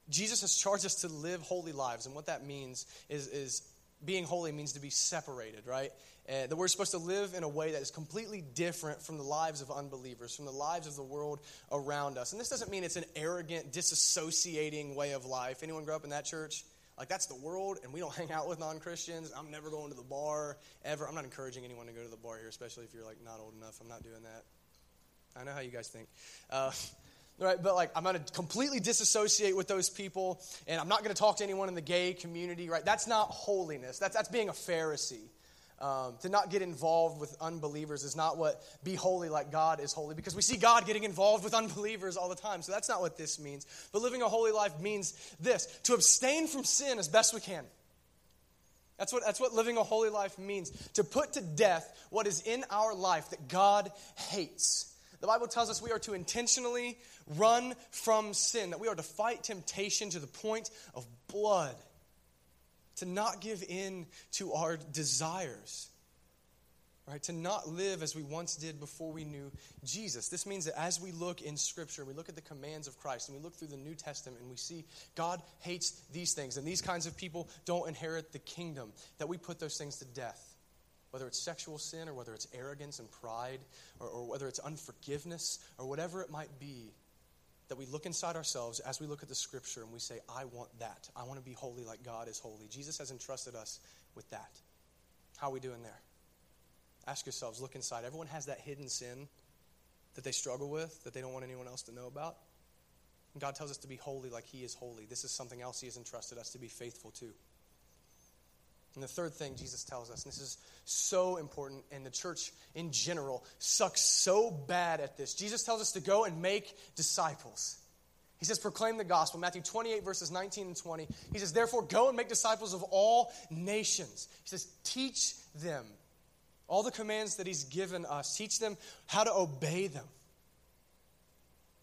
Jesus has charged us to live holy lives. And what that means is, is being holy means to be separated, right? Uh, that we're supposed to live in a way that is completely different from the lives of unbelievers, from the lives of the world around us. And this doesn't mean it's an arrogant, disassociating way of life. Anyone grow up in that church? Like, that's the world, and we don't hang out with non Christians. I'm never going to the bar ever. I'm not encouraging anyone to go to the bar here, especially if you're like not old enough. I'm not doing that. I know how you guys think. Uh, right? But like, I'm going to completely disassociate with those people, and I'm not going to talk to anyone in the gay community, right? That's not holiness. That's, that's being a Pharisee. Um, to not get involved with unbelievers is not what be holy like God is holy, because we see God getting involved with unbelievers all the time. So that's not what this means. But living a holy life means this to abstain from sin as best we can. That's what, that's what living a holy life means. To put to death what is in our life that God hates. The Bible tells us we are to intentionally run from sin, that we are to fight temptation to the point of blood to not give in to our desires, right? To not live as we once did before we knew Jesus. This means that as we look in Scripture, we look at the commands of Christ, and we look through the New Testament, and we see God hates these things, and these kinds of people don't inherit the kingdom, that we put those things to death. Whether it's sexual sin, or whether it's arrogance and pride, or, or whether it's unforgiveness, or whatever it might be, that we look inside ourselves as we look at the scripture and we say, I want that. I want to be holy like God is holy. Jesus has entrusted us with that. How are we doing there? Ask yourselves, look inside. Everyone has that hidden sin that they struggle with, that they don't want anyone else to know about. And God tells us to be holy like He is holy. This is something else He has entrusted us to be faithful to. And the third thing Jesus tells us, and this is so important, and the church in general sucks so bad at this. Jesus tells us to go and make disciples. He says, proclaim the gospel. Matthew 28, verses 19 and 20. He says, therefore, go and make disciples of all nations. He says, teach them all the commands that He's given us, teach them how to obey them.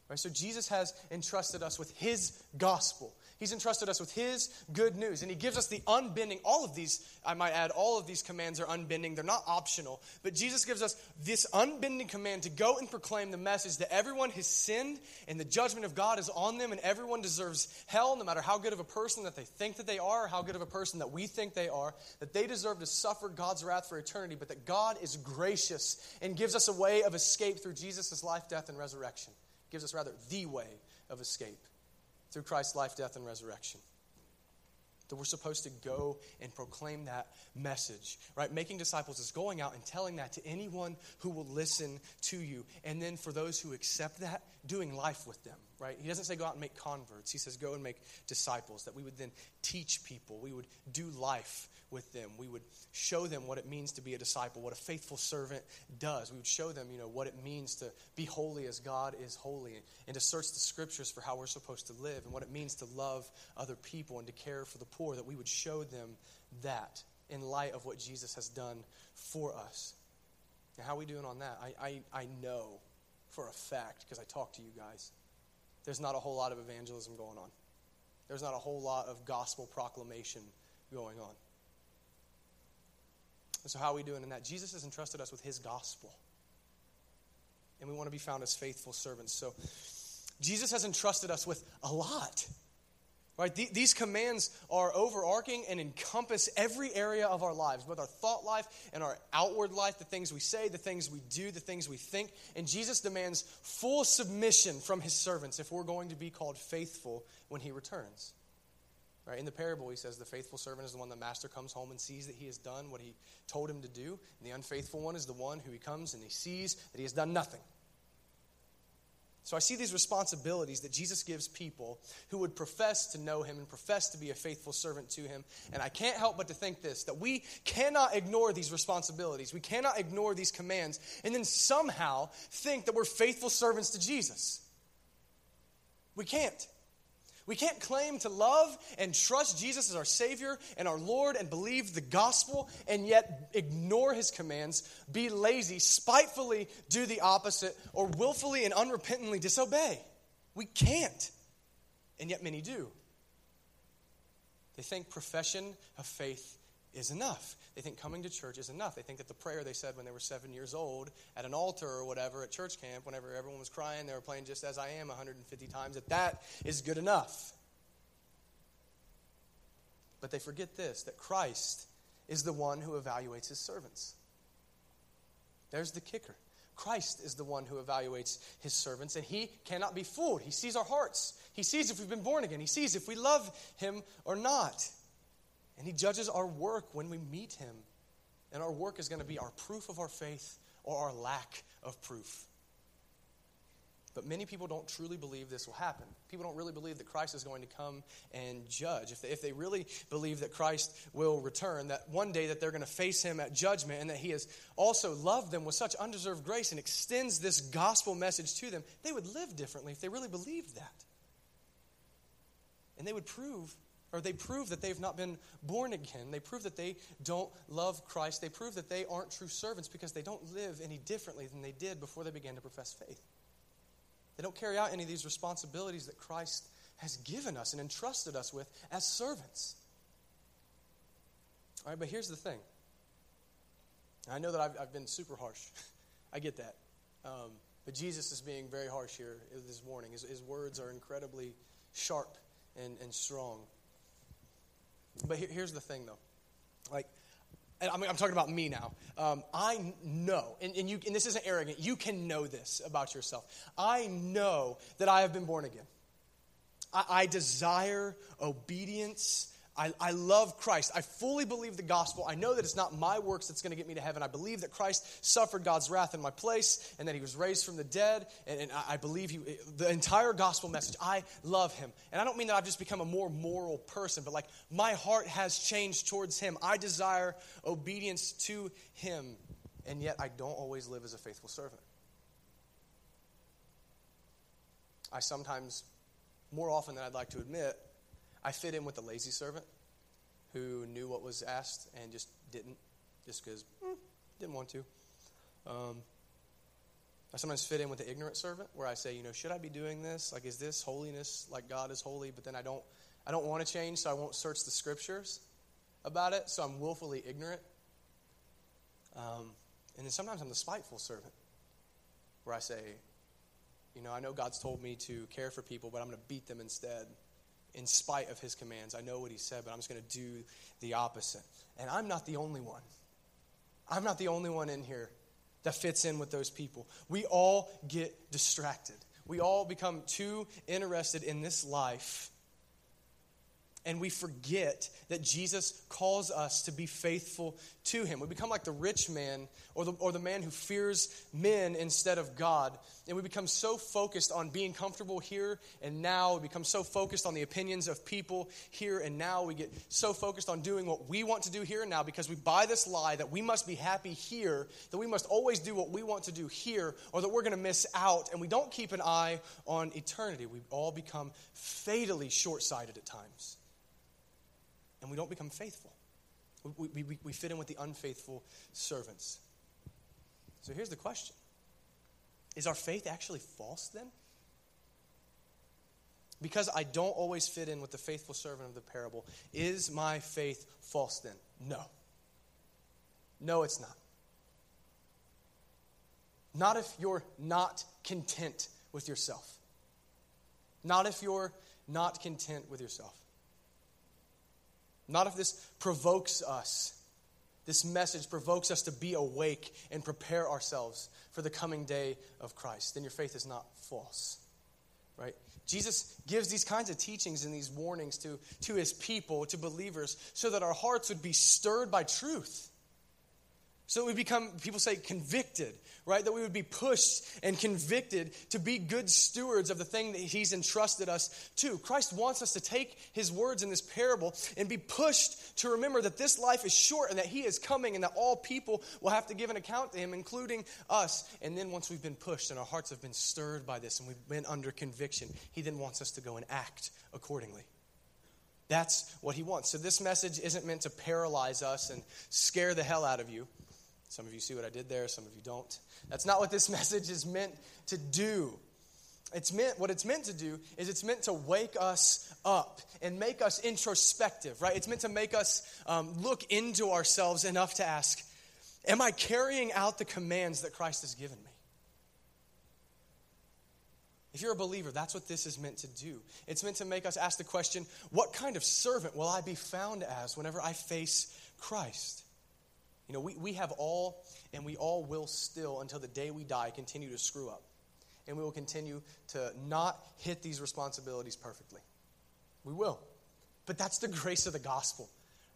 Right, so Jesus has entrusted us with His gospel. He's entrusted us with His good news, and He gives us the unbending. All of these, I might add, all of these commands are unbending. They're not optional. But Jesus gives us this unbending command to go and proclaim the message that everyone has sinned, and the judgment of God is on them, and everyone deserves hell, no matter how good of a person that they think that they are, how good of a person that we think they are, that they deserve to suffer God's wrath for eternity, but that God is gracious and gives us a way of escape through Jesus' life, death, and resurrection. Gives us, rather, the way of escape through Christ's life, death, and resurrection. That we're supposed to go and proclaim that message, right? Making disciples is going out and telling that to anyone who will listen to you. And then for those who accept that, doing life with them, right? He doesn't say go out and make converts. He says go and make disciples, that we would then teach people. We would do life with them. We would show them what it means to be a disciple, what a faithful servant does. We would show them, you know, what it means to be holy as God is holy and to search the scriptures for how we're supposed to live and what it means to love other people and to care for the poor, that we would show them that in light of what Jesus has done for us. Now, how are we doing on that? I, I, I know for a fact, because I talk to you guys, there's not a whole lot of evangelism going on. There's not a whole lot of gospel proclamation going on. And so, how are we doing in that? Jesus has entrusted us with his gospel. And we want to be found as faithful servants. So, Jesus has entrusted us with a lot. Right? These commands are overarching and encompass every area of our lives, both our thought life and our outward life, the things we say, the things we do, the things we think. And Jesus demands full submission from his servants if we're going to be called faithful when he returns. Right? In the parable, he says the faithful servant is the one the master comes home and sees that he has done what he told him to do. And the unfaithful one is the one who he comes and he sees that he has done nothing. So I see these responsibilities that Jesus gives people who would profess to know him and profess to be a faithful servant to him. And I can't help but to think this that we cannot ignore these responsibilities. We cannot ignore these commands and then somehow think that we're faithful servants to Jesus. We can't. We can't claim to love and trust Jesus as our Savior and our Lord and believe the gospel and yet ignore His commands, be lazy, spitefully do the opposite, or willfully and unrepentantly disobey. We can't. And yet many do. They think profession of faith is enough. They think coming to church is enough. They think that the prayer they said when they were seven years old at an altar or whatever at church camp, whenever everyone was crying, they were playing just as I am 150 times, that that is good enough. But they forget this that Christ is the one who evaluates his servants. There's the kicker. Christ is the one who evaluates his servants, and he cannot be fooled. He sees our hearts. He sees if we've been born again. He sees if we love him or not. And He judges our work when we meet Him. And our work is going to be our proof of our faith or our lack of proof. But many people don't truly believe this will happen. People don't really believe that Christ is going to come and judge. If they, if they really believe that Christ will return, that one day that they're going to face him at judgment, and that he has also loved them with such undeserved grace and extends this gospel message to them, they would live differently if they really believed that. And they would prove or they prove that they've not been born again. They prove that they don't love Christ. They prove that they aren't true servants because they don't live any differently than they did before they began to profess faith. They don't carry out any of these responsibilities that Christ has given us and entrusted us with as servants. All right, but here's the thing. I know that I've, I've been super harsh. I get that. Um, but Jesus is being very harsh here this morning. His, his words are incredibly sharp and, and strong. But here, here's the thing, though. Like, I'm, I'm talking about me now. Um, I know, and, and, you, and this isn't arrogant, you can know this about yourself. I know that I have been born again. I, I desire obedience I, I love Christ. I fully believe the gospel. I know that it's not my works that's going to get me to heaven. I believe that Christ suffered God's wrath in my place and that he was raised from the dead. And, and I, I believe he, the entire gospel message. I love him. And I don't mean that I've just become a more moral person, but like my heart has changed towards him. I desire obedience to him. And yet I don't always live as a faithful servant. I sometimes, more often than I'd like to admit, I fit in with the lazy servant who knew what was asked and just didn't, just because mm, didn't want to. Um, I sometimes fit in with the ignorant servant where I say, you know, should I be doing this? Like, is this holiness like God is holy? But then I don't, I don't want to change, so I won't search the scriptures about it. So I'm willfully ignorant. Um, and then sometimes I'm the spiteful servant where I say, you know, I know God's told me to care for people, but I'm going to beat them instead in spite of his commands. I know what he said, but I'm just going to do the opposite. And I'm not the only one. I'm not the only one in here that fits in with those people. We all get distracted. We all become too interested in this life and we forget that Jesus calls us to be faithful to him. We become like the rich man or the, or the man who fears men instead of God. And we become so focused on being comfortable here and now. We become so focused on the opinions of people here and now. We get so focused on doing what we want to do here and now because we buy this lie that we must be happy here, that we must always do what we want to do here, or that we're going to miss out. And we don't keep an eye on eternity. We all become fatally short sighted at times and we don't become faithful. We, we, we fit in with the unfaithful servants. So here's the question Is our faith actually false then? Because I don't always fit in with the faithful servant of the parable, is my faith false then? No. No, it's not. Not if you're not content with yourself. Not if you're not content with yourself. Not if this provokes us. This message provokes us to be awake and prepare ourselves for the coming day of Christ. Then your faith is not false. Right? Jesus gives these kinds of teachings and these warnings to, to his people, to believers, so that our hearts would be stirred by truth. So we become, people say, convicted, right? That we would be pushed and convicted to be good stewards of the thing that He's entrusted us to. Christ wants us to take His words in this parable and be pushed to remember that this life is short and that He is coming and that all people will have to give an account to Him, including us. And then once we've been pushed and our hearts have been stirred by this and we've been under conviction, He then wants us to go and act accordingly. That's what He wants. So this message isn't meant to paralyze us and scare the hell out of you. Some of you see what I did there, some of you don't. That's not what this message is meant to do. It's meant what it's meant to do is it's meant to wake us up and make us introspective, right? It's meant to make us um, look into ourselves enough to ask, Am I carrying out the commands that Christ has given me? If you're a believer, that's what this is meant to do. It's meant to make us ask the question, What kind of servant will I be found as whenever I face Christ? You know, we, we have all, and we all will still, until the day we die, continue to screw up. And we will continue to not hit these responsibilities perfectly. We will. But that's the grace of the gospel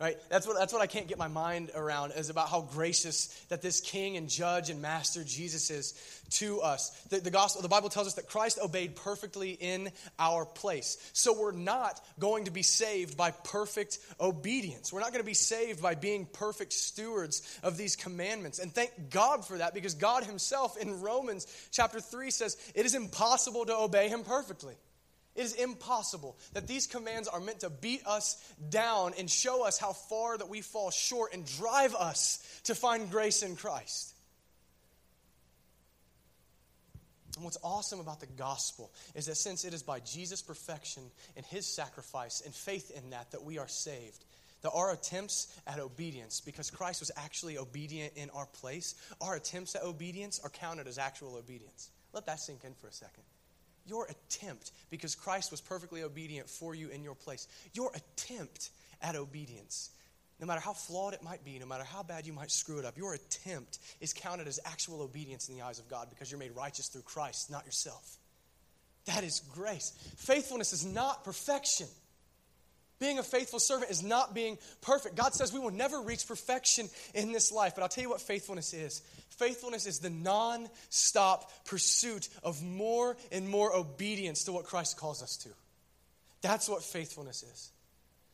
right? That's what, that's what i can't get my mind around is about how gracious that this king and judge and master jesus is to us. The, the gospel the bible tells us that christ obeyed perfectly in our place. So we're not going to be saved by perfect obedience. We're not going to be saved by being perfect stewards of these commandments. And thank god for that because god himself in romans chapter 3 says it is impossible to obey him perfectly it is impossible that these commands are meant to beat us down and show us how far that we fall short and drive us to find grace in Christ. And what's awesome about the gospel is that since it is by Jesus' perfection and his sacrifice and faith in that that we are saved, that our attempts at obedience, because Christ was actually obedient in our place, our attempts at obedience are counted as actual obedience. Let that sink in for a second. Your attempt, because Christ was perfectly obedient for you in your place, your attempt at obedience, no matter how flawed it might be, no matter how bad you might screw it up, your attempt is counted as actual obedience in the eyes of God because you're made righteous through Christ, not yourself. That is grace. Faithfulness is not perfection. Being a faithful servant is not being perfect. God says we will never reach perfection in this life, but I'll tell you what faithfulness is. Faithfulness is the non stop pursuit of more and more obedience to what Christ calls us to. That's what faithfulness is.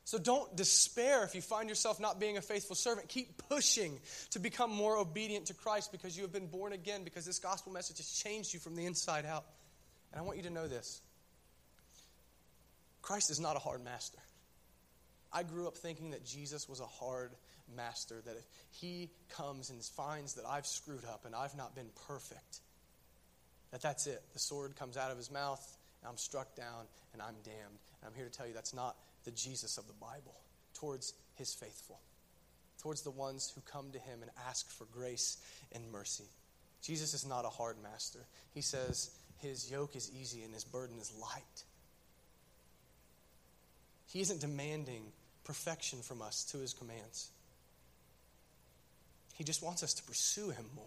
So don't despair if you find yourself not being a faithful servant. Keep pushing to become more obedient to Christ because you have been born again, because this gospel message has changed you from the inside out. And I want you to know this Christ is not a hard master. I grew up thinking that Jesus was a hard master, that if he comes and finds that I've screwed up and I've not been perfect, that that's it. The sword comes out of his mouth, and I'm struck down, and I'm damned. And I'm here to tell you that's not the Jesus of the Bible towards his faithful, towards the ones who come to him and ask for grace and mercy. Jesus is not a hard master. He says his yoke is easy and his burden is light. He isn't demanding perfection from us to his commands. He just wants us to pursue him more.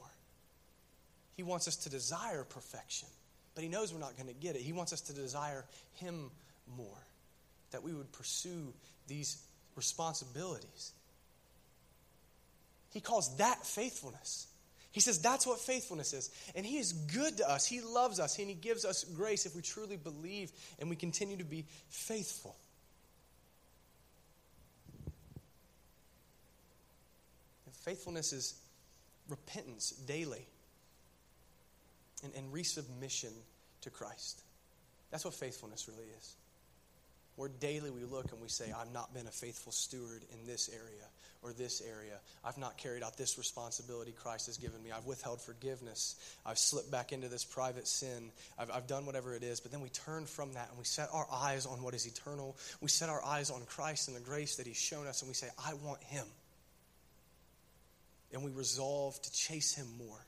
He wants us to desire perfection, but he knows we're not going to get it. He wants us to desire him more, that we would pursue these responsibilities. He calls that faithfulness. He says that's what faithfulness is. And He is good to us. He loves us, and He gives us grace if we truly believe and we continue to be faithful. Faithfulness is repentance daily and, and resubmission to Christ. That's what faithfulness really is. Where daily we look and we say, I've not been a faithful steward in this area or this area. I've not carried out this responsibility Christ has given me. I've withheld forgiveness. I've slipped back into this private sin. I've, I've done whatever it is. But then we turn from that and we set our eyes on what is eternal. We set our eyes on Christ and the grace that He's shown us and we say, I want Him and we resolve to chase Him more.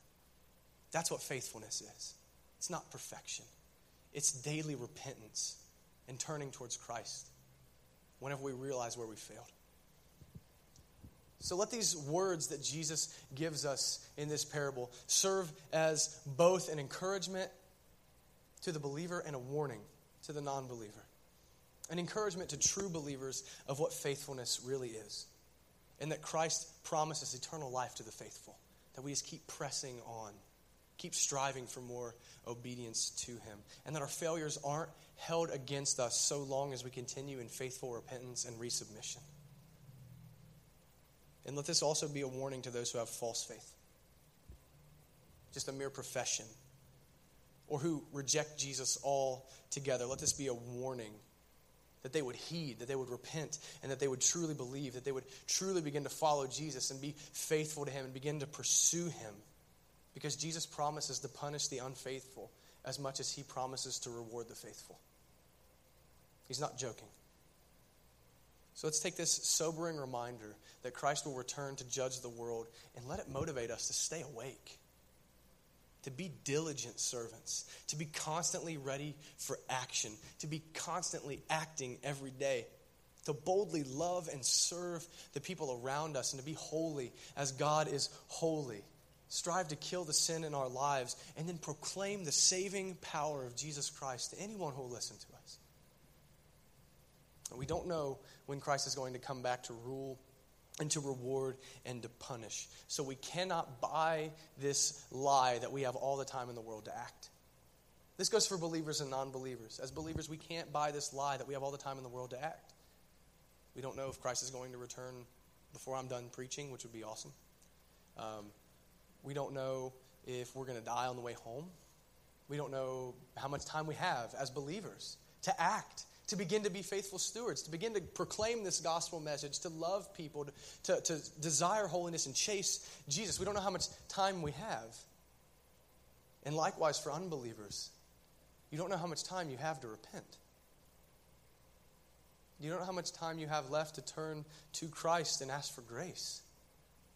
That's what faithfulness is. It's not perfection, it's daily repentance and turning towards Christ whenever we realize where we failed. So let these words that Jesus gives us in this parable serve as both an encouragement to the believer and a warning to the non believer. An encouragement to true believers of what faithfulness really is. And that Christ promises eternal life to the faithful. That we just keep pressing on, keep striving for more obedience to Him. And that our failures aren't held against us so long as we continue in faithful repentance and resubmission. And let this also be a warning to those who have false faith. Just a mere profession. Or who reject Jesus altogether. Let this be a warning that they would heed, that they would repent, and that they would truly believe, that they would truly begin to follow Jesus and be faithful to Him and begin to pursue Him. Because Jesus promises to punish the unfaithful as much as He promises to reward the faithful. He's not joking. So let's take this sobering reminder that Christ will return to judge the world and let it motivate us to stay awake, to be diligent servants, to be constantly ready for action, to be constantly acting every day, to boldly love and serve the people around us, and to be holy as God is holy. Strive to kill the sin in our lives and then proclaim the saving power of Jesus Christ to anyone who will listen to us. We don't know when Christ is going to come back to rule and to reward and to punish. So we cannot buy this lie that we have all the time in the world to act. This goes for believers and non believers. As believers, we can't buy this lie that we have all the time in the world to act. We don't know if Christ is going to return before I'm done preaching, which would be awesome. Um, we don't know if we're going to die on the way home. We don't know how much time we have as believers to act to begin to be faithful stewards, to begin to proclaim this gospel message, to love people, to, to, to, desire holiness and chase Jesus. We don't know how much time we have. And likewise for unbelievers, you don't know how much time you have to repent. You don't know how much time you have left to turn to Christ and ask for grace,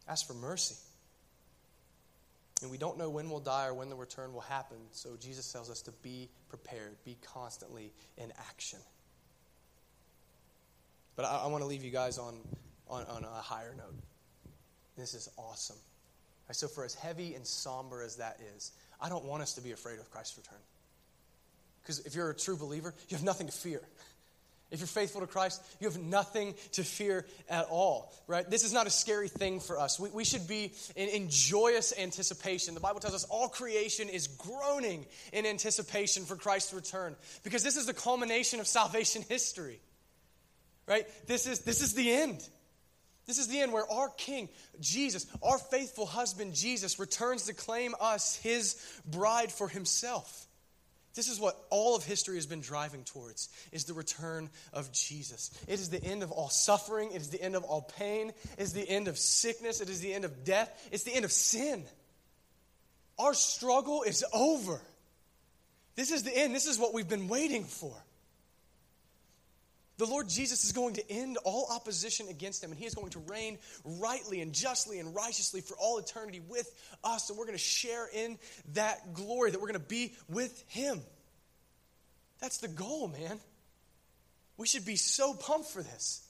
ask for mercy. And we don't know when we'll die or when the return will happen. So Jesus tells us to be prepared, be constantly in action. But I, I want to leave you guys on, on, on a higher note. This is awesome. Right, so, for as heavy and somber as that is, I don't want us to be afraid of Christ's return. Because if you're a true believer, you have nothing to fear. If you're faithful to Christ, you have nothing to fear at all, right? This is not a scary thing for us. We, we should be in, in, joyous anticipation. The Bible tells us all creation is groaning in anticipation for Christ's return because this is the culmination of salvation history right? This is, this is the end. This is the end where our King, Jesus, our faithful husband, Jesus, returns to claim us, his bride, for himself. This is what all of history has been driving towards is the return of Jesus. It is the end of all suffering, it is the end of all pain, it is the end of sickness, it is the end of death, it's the end of sin. Our struggle is over. This is the end. This is what we've been waiting for. The Lord Jesus is going to end all opposition against him, and he is going to reign rightly and justly and righteously for all eternity with us. And we're going to share in that glory, that we're going to be with him. That's the goal, man. We should be so pumped for this.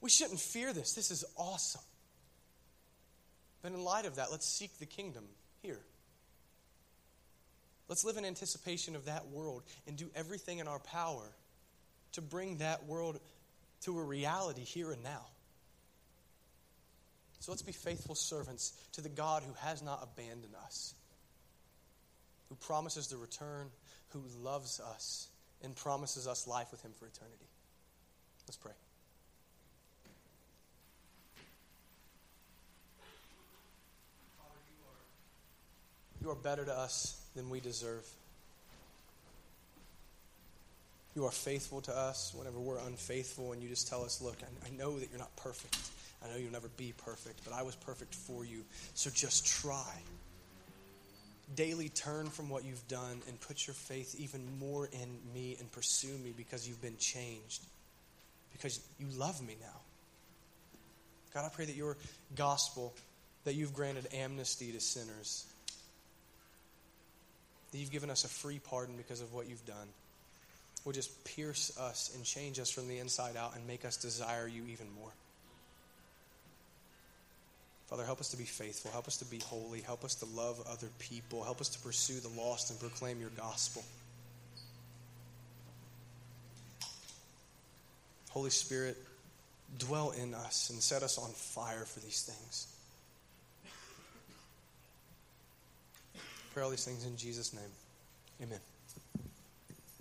We shouldn't fear this. This is awesome. But in light of that, let's seek the kingdom here. Let's live in anticipation of that world and do everything in our power to bring that world to a reality here and now. So let's be faithful servants to the God who has not abandoned us, who promises to return, who loves us, and promises us life with him for eternity. Let's pray. You are better to us than we deserve. You are faithful to us whenever we're unfaithful, and you just tell us, Look, I, I know that you're not perfect. I know you'll never be perfect, but I was perfect for you. So just try. Daily turn from what you've done and put your faith even more in me and pursue me because you've been changed, because you love me now. God, I pray that your gospel, that you've granted amnesty to sinners, that you've given us a free pardon because of what you've done will just pierce us and change us from the inside out and make us desire you even more. Father, help us to be faithful. Help us to be holy. Help us to love other people. Help us to pursue the lost and proclaim your gospel. Holy Spirit, dwell in us and set us on fire for these things. Pray all these things in Jesus' name. Amen.